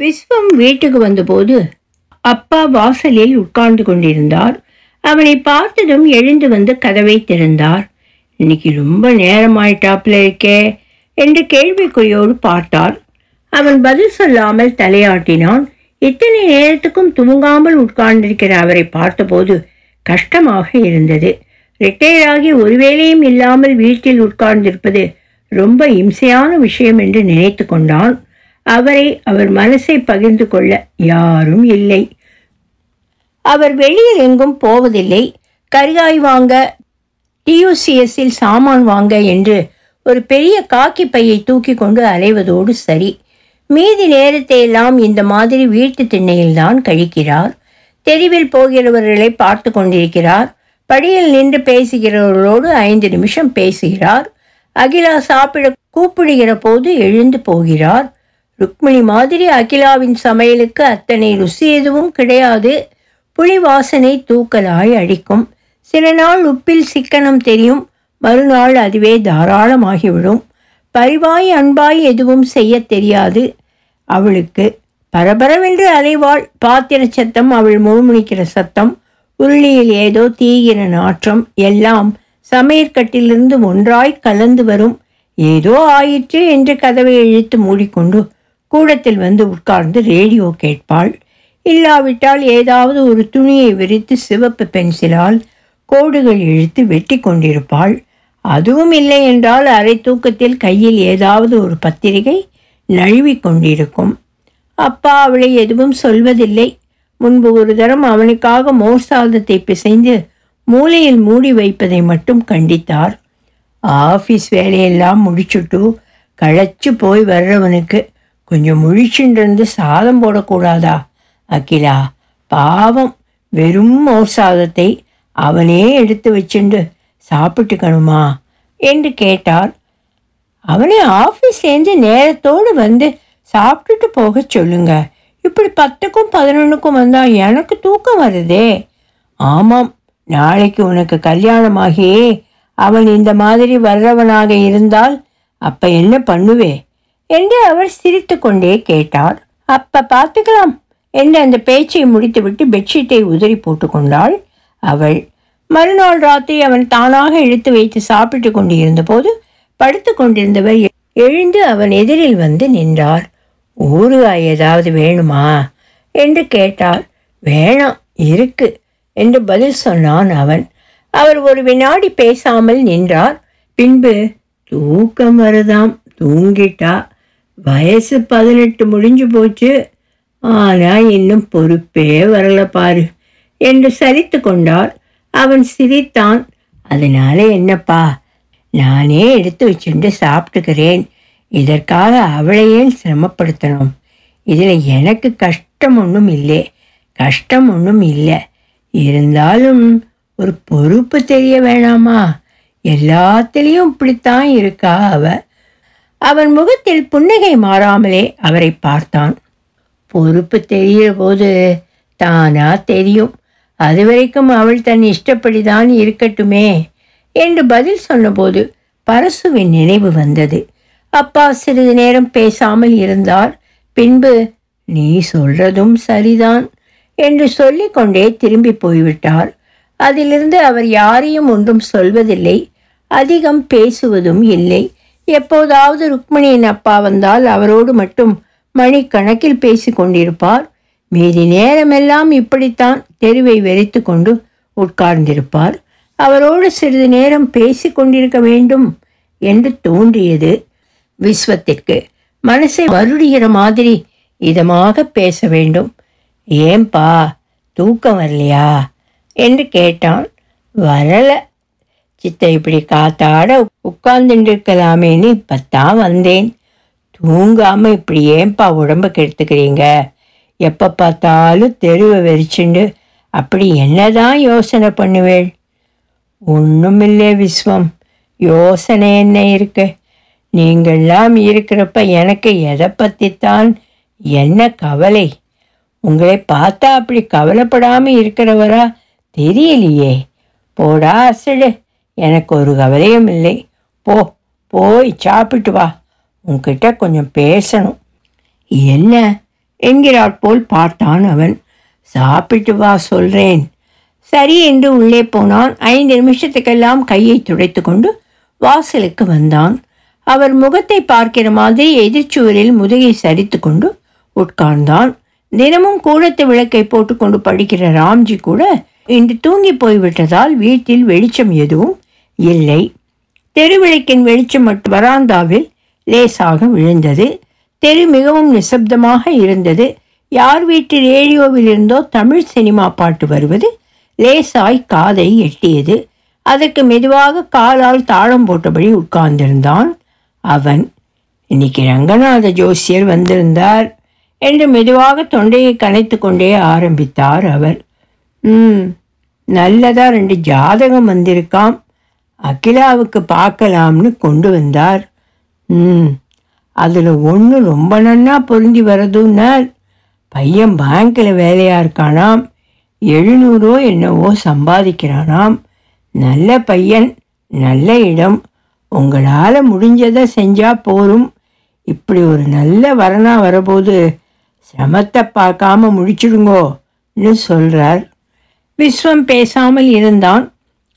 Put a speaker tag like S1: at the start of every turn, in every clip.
S1: விஸ்வம் வீட்டுக்கு வந்தபோது அப்பா வாசலில் உட்கார்ந்து கொண்டிருந்தார். அவனை பார்த்ததும் எழுந்து வந்து கதவை திறந்தார். இன்னைக்கு ரொம்ப நேரமாயிட்டாப்ல இருக்கே என்று கேள்விக்குறியோடு பார்த்தார். அவன் பதில் சொல்லாமல் தலையாட்டினான். இத்தனை நேரத்துக்கும் தூங்காமல் உட்கார்ந்திருக்கிற அவரை பார்த்தபோது கஷ்டமாக இருந்தது. ரிட்டையர் ஆகி ஒரு வேலையும் இல்லாமல் வீட்டில் உட்கார்ந்திருப்பது ரொம்ப இம்சையான விஷயம் என்று நினைத்து கொண்டான். அவரை அவர் மனசை பகிர்ந்து கொள்ள யாரும் இல்லை. அவர் வெளியில் எங்கும் போவதில்லை. கரிகாய் வாங்க டியூசிஎஸ்ஸில் சாமான் வாங்க என்று ஒரு பெரிய காக்கி பையை தூக்கி கொண்டு அலைவதோடு சரி. மீதி நேரத்தை எல்லாம் இந்த மாதிரி வீட்டு திண்ணையில்தான் கழிக்கிறார். தெருவில் போகிறவர்களை பார்த்து கொண்டிருக்கிறார். படியில் நின்று பேசுகிறவர்களோடு ஐந்து நிமிஷம் பேசுகிறார். அகிலா சாப்பிட கூப்பிடுகிற போது எழுந்து போகிறார். ருக்மிணி மாதிரி அகிலாவின் சமையலுக்கு அத்தனை ருசி எதுவும் கிடையாது. புளி வாசனை தூக்கலாய் அடிக்கும். சில நாள் உப்பில் சிக்கனம் தெரியும். மறுநாள் அதுவே தாராளமாகிவிடும். பரிவாய் அன்பாய் எதுவும் செய்ய தெரியாது. அவளுக்கு பரபரவென்று அலைவாள். பாத்திர சத்தம் அவள் முழுமுணிக்கிற சத்தம். உருளியில் ஏதோ தீயின நாற்றம். எல்லாம் சமையற்கட்டிலிருந்து ஒன்றாய் கலந்து வரும். ஏதோ ஆயிற்று என்று கதவை இழுத்து மூடிக்கொண்டு கூடத்தில் வந்து உட்கார்ந்து ரேடியோ கேட்பாள். இல்லாவிட்டால் ஏதாவது ஒரு துணியை விரித்து சிவப்பு பென்சிலால் கோடுகள் இழுத்து வெட்டி கொண்டிருப்பாள். அதுவும் இல்லை என்றால் அரை தூக்கத்தில் கையில் ஏதாவது ஒரு பத்திரிகை நழுவி கொண்டிருக்கும். அப்பா அவளை எதுவும் சொல்வதில்லை. முன்பு ஒரு தரம் அவனுக்காக மோர் சாதத்தை பிசைந்து மூலையில் மூடி வைப்பதை மட்டும் கண்டித்தார். ஆஃபீஸ் வேலையெல்லாம் முடிச்சுட்டு களைச்சு போய் வர்றவனுக்கு கொஞ்சம் முழிச்சுன்றிருந்து சாதம் போடக்கூடாதா? அகிலா பாவம். வெறும் மோர் சாதத்தை அவனே எடுத்து வச்சுண்டு சாப்பிட்டுக்கணுமா? என்று கேட்டார் அவனே ஆஃபீஸ்லேருந்து நேரத்தோடு வந்து சாப்பிட்டுட்டு போக சொல்லுங்க. இப்படி பத்துக்கும் பதினொன்றுக்கும் வந்தால் எனக்கு தூக்கம் வருதே. ஆமாம் நாளைக்கு உனக்கு கல்யாணமாகி அவன் இந்த மாதிரி வர்றவனாக இருந்தால் அப்போ என்ன பண்ணுவே? என்று அவர் சிரித்து கொண்டே கேட்டார் அப்ப பார்த்துக்கலாம் என்று அந்த பேச்சை முடித்துவிட்டு பெட்ஷீட்டை உதறி போட்டுக்கொண்டாள் அவள். மறுநாள் ராத்திரி அவன் தானாக இழுத்து வைத்து சாப்பிட்டு கொண்டிருந்த போது படுத்து கொண்டிருந்தவர் எழுந்து அவன் எதிரில் வந்து நின்றார். ஊறுகாய் ஏதாவது வேணுமா? என்று கேட்டார் வேணாம் இருக்கு என்று பதில் சொன்னான் அவன். அவர் ஒரு வினாடி பேசாமல் நின்றார். பின்பு தூக்கம் வருதாம் தூங்கிட்டா? வயசு பதினெட்டு முடிஞ்சு போச்சு. ஆனால் இன்னும் பொறுப்பே வரல பாரு என்று சரித்து கொண்டார் அவன் சிரித்தான். அதனால என்னப்பா? நானே எடுத்து வச்சுட்டு சாப்பிட்டுக்கிறேன். இதற்காக அவளையே சிரமப்படுத்தணும்? இதில் எனக்கு கஷ்டம் ஒன்றும் இல்லை. கஷ்டம் ஒன்றும் இல்லை. இருந்தாலும் ஒரு பொறுப்பு தெரிய வேணாமா? எல்லாத்திலையும் இப்படித்தான் இருக்கா அவள் அவன் முகத்தில் புன்னகை மாறாமலே அவரை பார்த்தான். பொறுப்பு தெரிகிற போது தானா தெரியும். அதுவரைக்கும் அவள் தன் இஷ்டப்படிதான் இருக்கட்டுமே என்று பதில் சொன்னபோது பரசுவின் நினைவு வந்தது. அப்பா சிறிது நேரம் பேசாமல் இருந்தார். பின்பு நீ சொல்றதும் சரிதான் என்று சொல்லிக்கொண்டே திரும்பி போய்விட்டார். அதிலிருந்து அவர் யாரையும் ஒன்றும் சொல்வதில்லை. அதிகம் பேசுவதும் இல்லை. எப்போதாவது ருக்மணியின் அப்பா வந்தால் அவரோடு மட்டும் மணிக்கணக்கில் பேசி கொண்டிருப்பார். மீதி நேரமெல்லாம் இப்படித்தான் தெருவை வெறித்து கொண்டு உட்கார்ந்திருப்பார். அவரோடு சிறிது நேரம் பேசி கொண்டிருக்க வேண்டும் என்று தோன்றியது விஸ்வத்திற்கு. மனசை வருடுகிற மாதிரி இதமாக பேச வேண்டும். ஏன்பா தூக்கம் வரலையா? என்று கேட்டான். வரல சித்த இப்படி காத்தாட உட்கார்ந்துட்டு இருக்கலாமேன்னு தான் வந்தேன். தூங்காமல் இப்படி ஏன்பா உடம்ப கெடுத்துக்கிறீங்க? எப்போ பார்த்தாலும் தெருவை வெறிச்சுண்டு அப்படி என்னதான் யோசனை பண்ணுவேள்? ஒன்றுமில்லே விஸ்வம். யோசனை என்ன இருக்கு? நீங்கள்லாம் இருக்கிறப்ப எனக்கு எதை பற்றித்தான் என்ன கவலை? உங்களை பார்த்தா அப்படி கவலைப்படாமல் இருக்கிறவரா தெரியலையே. போடா அசடு எனக்கு ஒரு கவலையும் இல்லை போ போய் சாப்பிட்டு வா. உன்கிட்ட கொஞ்சம் பேசணும். என்ன? என்கிறாற் போல் பார்த்தான் அவன். சாப்பிட்டு வா சொல்கிறேன் சரி என்று உள்ளே போனான். ஐந்து நிமிஷத்துக்கெல்லாம் கையை துடைத்து கொண்டு வாசலுக்கு வந்தான். அவர் முகத்தை பார்க்கிற மாதிரி எதிர்ச்சுவரில் முதுகை சரித்து கொண்டு உட்கார்ந்தான். தினமும் கூடத்து விளக்கை போட்டுக்கொண்டு படிக்கிற ராம்ஜி கூட இன்று தூங்கி போய்விட்டதால் வீட்டில் வெளிச்சம் எதுவும் இல்லை. தெருவிளக்கின் வெளிச்சம் மட்டும் வராந்தாவில் லேசாக விழுந்தது. தெரு மிகவும் நிசப்தமாக இருந்தது. யார் வீட்டு ரேடியோவில் இருந்தோ தமிழ் சினிமா பாட்டு வருவது லேசாய் காதை எட்டியது. அதற்கு மெதுவாக காலால் தாளம் போட்டபடி உட்கார்ந்திருந்தான் அவன். இன்னைக்கு ரங்கநாத ஜோசியர் வந்திருந்தார் என்று மெதுவாக தொண்டையை கனைத்து கொண்டே ஆரம்பித்தார் அவர். ம் நல்லதாக ரெண்டு ஜாதகம் வந்திருக்காம். அகிலாவுக்கு பார்க்கலாம்னு கொண்டு வந்தார். ம் அதில் ஒன்று ரொம்ப நன்னா பொருந்தி வரதுன்னார். பையன் பேங்க்கில் வேலையாக இருக்கானாம். எழுநூறோ என்னவோ சம்பாதிக்கிறானாம். நல்ல பையன் நல்ல இடம். உங்களால் முடிஞ்சதை செஞ்சால் போரும். இப்படி ஒரு நல்ல வரனா வரபோது சிரமத்தை பார்க்காம முடிச்சிடுங்கோன்னு சொல்கிறார் விஸ்வம் பேசாமல் இருந்தான்.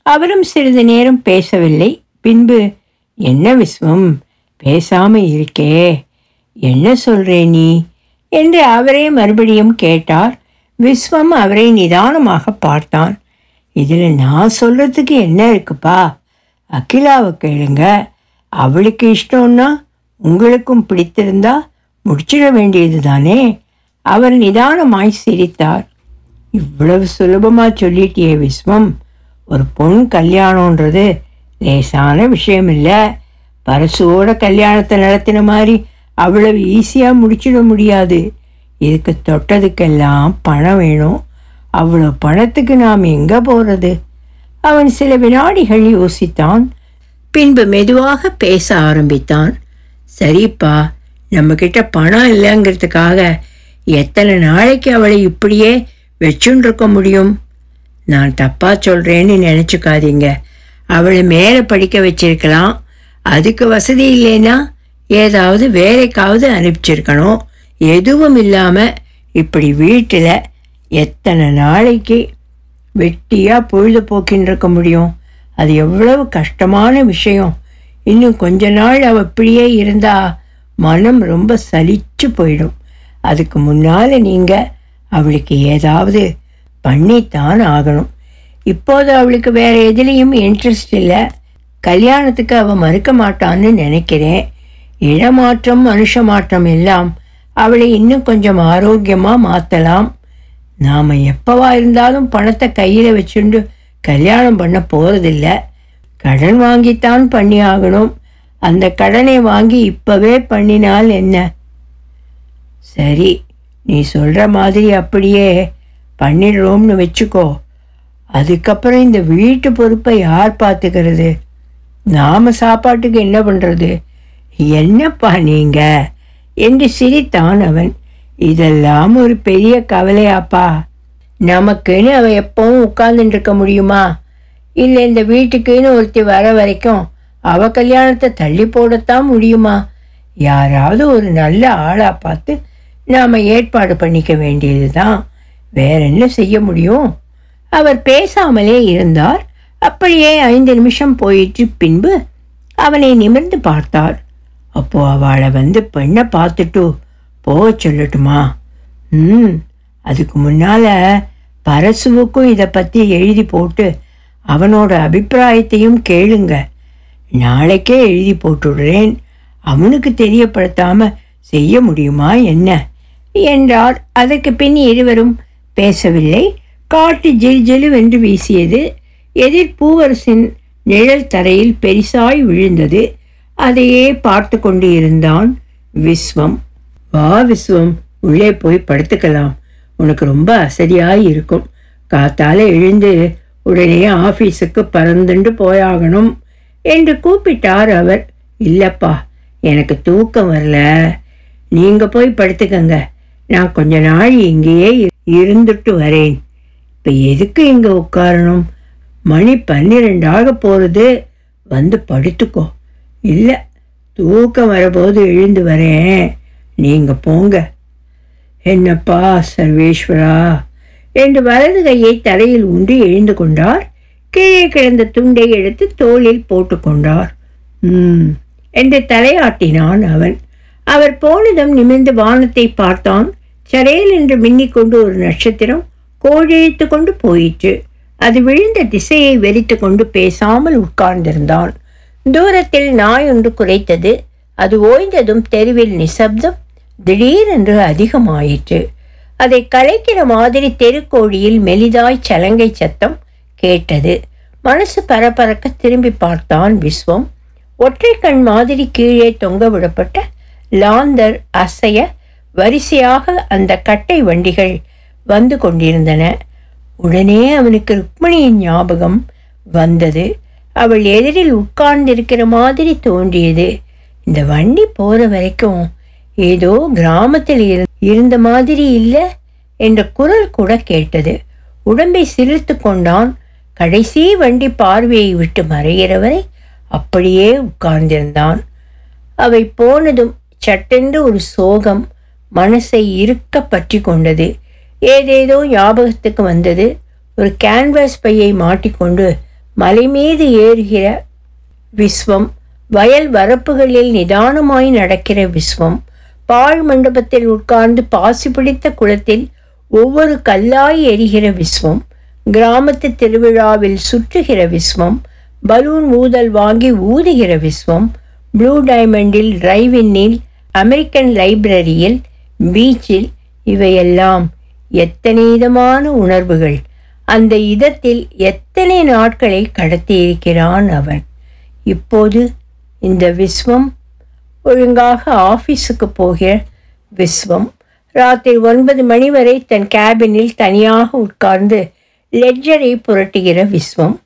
S1: அவரும் சிறிது நேரம் பேசவில்லை. பின்பு என்ன விஸ்வம் பேசாம இருக்கே என்ன சொல்றே நீ? என்று அவரே மறுபடியும் கேட்டார். விஸ்வம் அவரை நிதானமாக பார்த்தான். இதில் நான் சொல்கிறதுக்கு என்ன இருக்குப்பா? அகிலாவை கேளுங்க. அவளுக்கு இஷ்டம்னா உங்களுக்கும் பிடித்திருந்தா முடிச்சிட வேண்டியது தானே? அவர் நிதானமாய் சிரித்தார். இவ்வளவு சுலபமாக சொல்லிட்டியே விஸ்வம். ஒரு பொன் கல்யாணன்றது லேசான விஷயம் இல்லை பரசுவோட கல்யாணத்தை நடத்தின மாதிரி அவ்வளவு ஈஸியாக முடிச்சிட முடியாது. இதுக்கு தொட்டதுக்கெல்லாம் பணம் வேணும். அவ்வளோ பணத்துக்கு நாம் எங்கே போகிறது அவன் சில வினாடிகள் யோசித்தான். பின்பு மெதுவாக பேச ஆரம்பித்தான். சரிப்பா நம்மக்கிட்ட பணம் இல்லைங்கிறதுக்காக எத்தனை நாளைக்கு அவளை இப்படியே வச்சுருக்க முடியும்? நான் தப்பாக சொல்கிறேன்னு நினச்சிக்காதீங்க. அவளை மேலே படிக்க வச்சிருக்கலாம். அதுக்கு வசதி இல்லைன்னா ஏதாவது வேலைக்காவது அனுப்பிச்சிருக்கணும். எதுவும் இல்லாமல் இப்படி வீட்டில் எத்தனை நாளைக்கு வெட்டியாக பொழுதுபோக்கின்னு இருக்க முடியும்? அது எவ்வளவு கஷ்டமான விஷயம். இன்னும் கொஞ்ச நாள் அவள் இப்படியே இருந்தா மனம் ரொம்ப சலிச்சு போயிடும். அதுக்கு முன்னால் நீங்கள் அவளுக்கு ஏதாவது பண்ணித்தான் ஆகணும். இப்போது அவளுக்கு வேற எதுலேயும் இன்ட்ரெஸ்ட் இல்லை. கல்யாணத்துக்கு அவள் மறுக்க மாட்டான்னு நினைக்கிறேன். இடமாற்றம் மனுஷ மாற்றம் எல்லாம் அவளை இன்னும் கொஞ்சம் ஆரோக்கியமாக மாற்றலாம் நாம் எப்பவா இருந்தாலும் பணத்தை கையில் வச்சுண்டு கல்யாணம் பண்ண போகிறதில்ல கடன் வாங்கித்தான் பண்ணி ஆகணும். அந்த கடனை வாங்கி இப்போவே பண்ணினால் என்ன? சரி நீ சொல்கிற மாதிரி அப்படியே பண்ணிடுறோம்னு வச்சுக்கோ. அதுக்கப்புறம் இந்த வீட்டு பொறுப்பை யார் பார்த்துக்கிறது? நாம் சாப்பாட்டுக்கு என்ன பண்ணுறது என்னப்பா நீங்க? என்று சிரித்தான் அவன். இதெல்லாம் ஒரு பெரிய கவலையாப்பா. நமக்குன்னு அவள் எப்பவும் உட்கார்ந்துட்டு இருக்க முடியுமா? இல்லை இந்த வீட்டுக்குன்னு ஒருத்தி வர வரைக்கும் அவ கல்யாணத்தை தள்ளி போடத்தான் முடியுமா? யாராவது ஒரு நல்ல ஆளாக பார்த்து நாம் ஏற்பாடு பண்ணிக்க வேண்டியது தான் வேற என்ன செய்ய முடியும்? அவர் பேசாமலே இருந்தார். அப்படியே ஐந்து நிமிஷம் போயிட்டு பின்பு அவனை நிமிர்ந்து பார்த்தார். அப்போ அவளை வந்து பெண்ணை பார்த்துட்டு போக சொல்லட்டுமா? ம் அதுக்கு முன்னால பரசுவுக்கும் இதை பற்றி எழுதி போட்டு அவனோட அபிப்பிராயத்தையும் கேளுங்க. நாளைக்கே எழுதி போட்டுடுறேன். அவனுக்கு தெரியப்படுத்தாமல் செய்ய முடியுமா என்ன? என்றார். அதற்கு பின் இருவரும் பேசவில்லை. காட்டு ஜில் வென்று வீசியது. எதிர் பூவரசின் நிழல் தரையில் பெரிசாய் விழுந்தது. அதையே பார்த்து கொண்டு இருந்தான் விஸ்வம். வா விஸ்வம் உள்ளே போய் படுத்துக்கலாம். உனக்கு ரொம்ப அசதியாய் இருக்கும். காத்தால எழுந்து உடனே ஆஃபீஸுக்கு பறந்துண்டு போயாகணும் என்று கூப்பிட்டார் அவர். இல்லப்பா எனக்கு தூக்கம் வரல. நீங்க போய் படுத்துக்கங்க. நான் கொஞ்ச நாள் இங்கேயே இருந்துட்டு வரேன். இப்போ எதுக்கு இங்கே உட்காரணும்? மணி பன்னிரெண்டாக போகிறது வந்து படுத்துக்கோ. இல்லை தூக்கம் வரபோது எழுந்து வரேன். நீங்கள் போங்க. என்னப்பா சர்வேஸ்வரா? என்று வலது கையை தரையில் உண்டு எழுந்து கொண்டார். கீழே கிடந்த துண்டை எடுத்து தோளில் போட்டுக்கொண்டார் ம் என்று தலையாட்டினான் அவன். அவர் போனதும் நிமிர்ந்து வானத்தை பார்த்தான். சரையல் என்று மின்னிக்கொண்டு ஒரு நட்சத்திரம் கோழிழித்து கொண்டு போயிற்று. அது விழுந்த திசையை வெறித்து கொண்டு பேசாமல் உட்கார்ந்திருந்தான். தூரத்தில் நாய் ஒன்று குறைத்தது அது ஓய்ந்ததும் தெருவில் நிசப்தம் திடீரென்று அதிகமாயிற்று. அதை கலைக்கிற மாதிரி தெருக்கோழியில் மெலிதாய் சலங்கை சத்தம் கேட்டது. மனசு பரபரக்க திரும்பி பார்த்தான் விஸ்வம். ஒற்றை கண் மாதிரி கீழே தொங்க விடப்பட்ட லாந்தர் அசைய வரிசையாக அந்த கட்டை வண்டிகள் வந்து கொண்டிருந்தன. உடனே அவனுக்கு ருக்மணியின் ஞாபகம் வந்தது. அவள் எதிரில் உட்கார்ந்திருக்கிற மாதிரி தோன்றியது. இந்த வண்டி போகிற வரைக்கும் ஏதோ கிராமத்தில் இரு- இருந்த மாதிரி இல்லை என்ற குரல் கூட கேட்டது. உடம்பை சிரித்து கொண்டான். கடைசி வண்டி பார்வையை விட்டு மறைகிற வரை அப்படியே உட்கார்ந்திருந்தான். அவை போனதும் சட்டென்று ஒரு சோகம் மனசை இருக்க பற்றி கொண்டது. ஏதேதோ ஞாபகத்துக்கு வந்தது. ஒரு கேன்வாஸ் பையை மாட்டிக்கொண்டு மலை மீது ஏறுகிற விஸ்வம் வயல் வரப்புகளில் நிதானமாய் நடக்கிற விஸ்வம் பாழ் மண்டபத்தில் உட்கார்ந்து பாசி பிடித்த குளத்தில் ஒவ்வொரு கல்லாய் எரிகிற விஸ்வம் கிராமத்து திருவிழாவில் சுற்றுகிற விஸ்வம் பலூன் ஊதல் வாங்கி ஊதுகிற விஸ்வம் ப்ளூ டைமண்டில் டிரைவின்னில் அமெரிக்கன் லைப்ரரியில் பீச்சில் இவையெல்லாம் எத்தனை இதமான உணர்வுகள். அந்த இதத்தில் எத்தனை நாட்களை கடத்தியிருக்கிறான் அவன். இப்போது இந்த விஸ்வம் ஒழுங்காக ஆஃபீஸுக்கு போகிற விஸ்வம் ராத்திரி ஒன்பது மணி வரை தன் கேபினில் தனியாக உட்கார்ந்து லெட்ஜரை புரட்டுகிற விஸ்வம்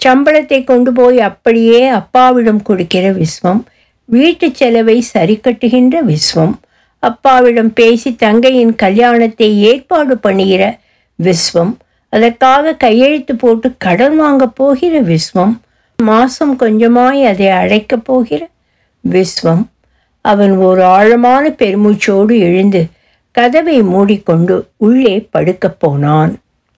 S1: சம்பளத்தை கொண்டு போய் அப்படியே அப்பாவிடம் கொடுக்கிற விஸ்வம் வீட்டு செலவை சரி கட்டுகின்ற விஸ்வம் அப்பாவிடம் பேசி தங்கையின் கல்யாணத்தை ஏற்பாடு பண்ணுகிற விஸ்வம் அதற்காக கையெழுத்து போட்டு கடன் வாங்க போகிற விஸ்வம் மாசம் கொஞ்சமாய் அதை அழைக்கப் போகிற விஸ்வம். அவன் ஒரு ஆழமான பெருமூச்சோடு எழுந்து கதவை மூடிக்கொண்டு உள்ளே படுக்கப் போனான்.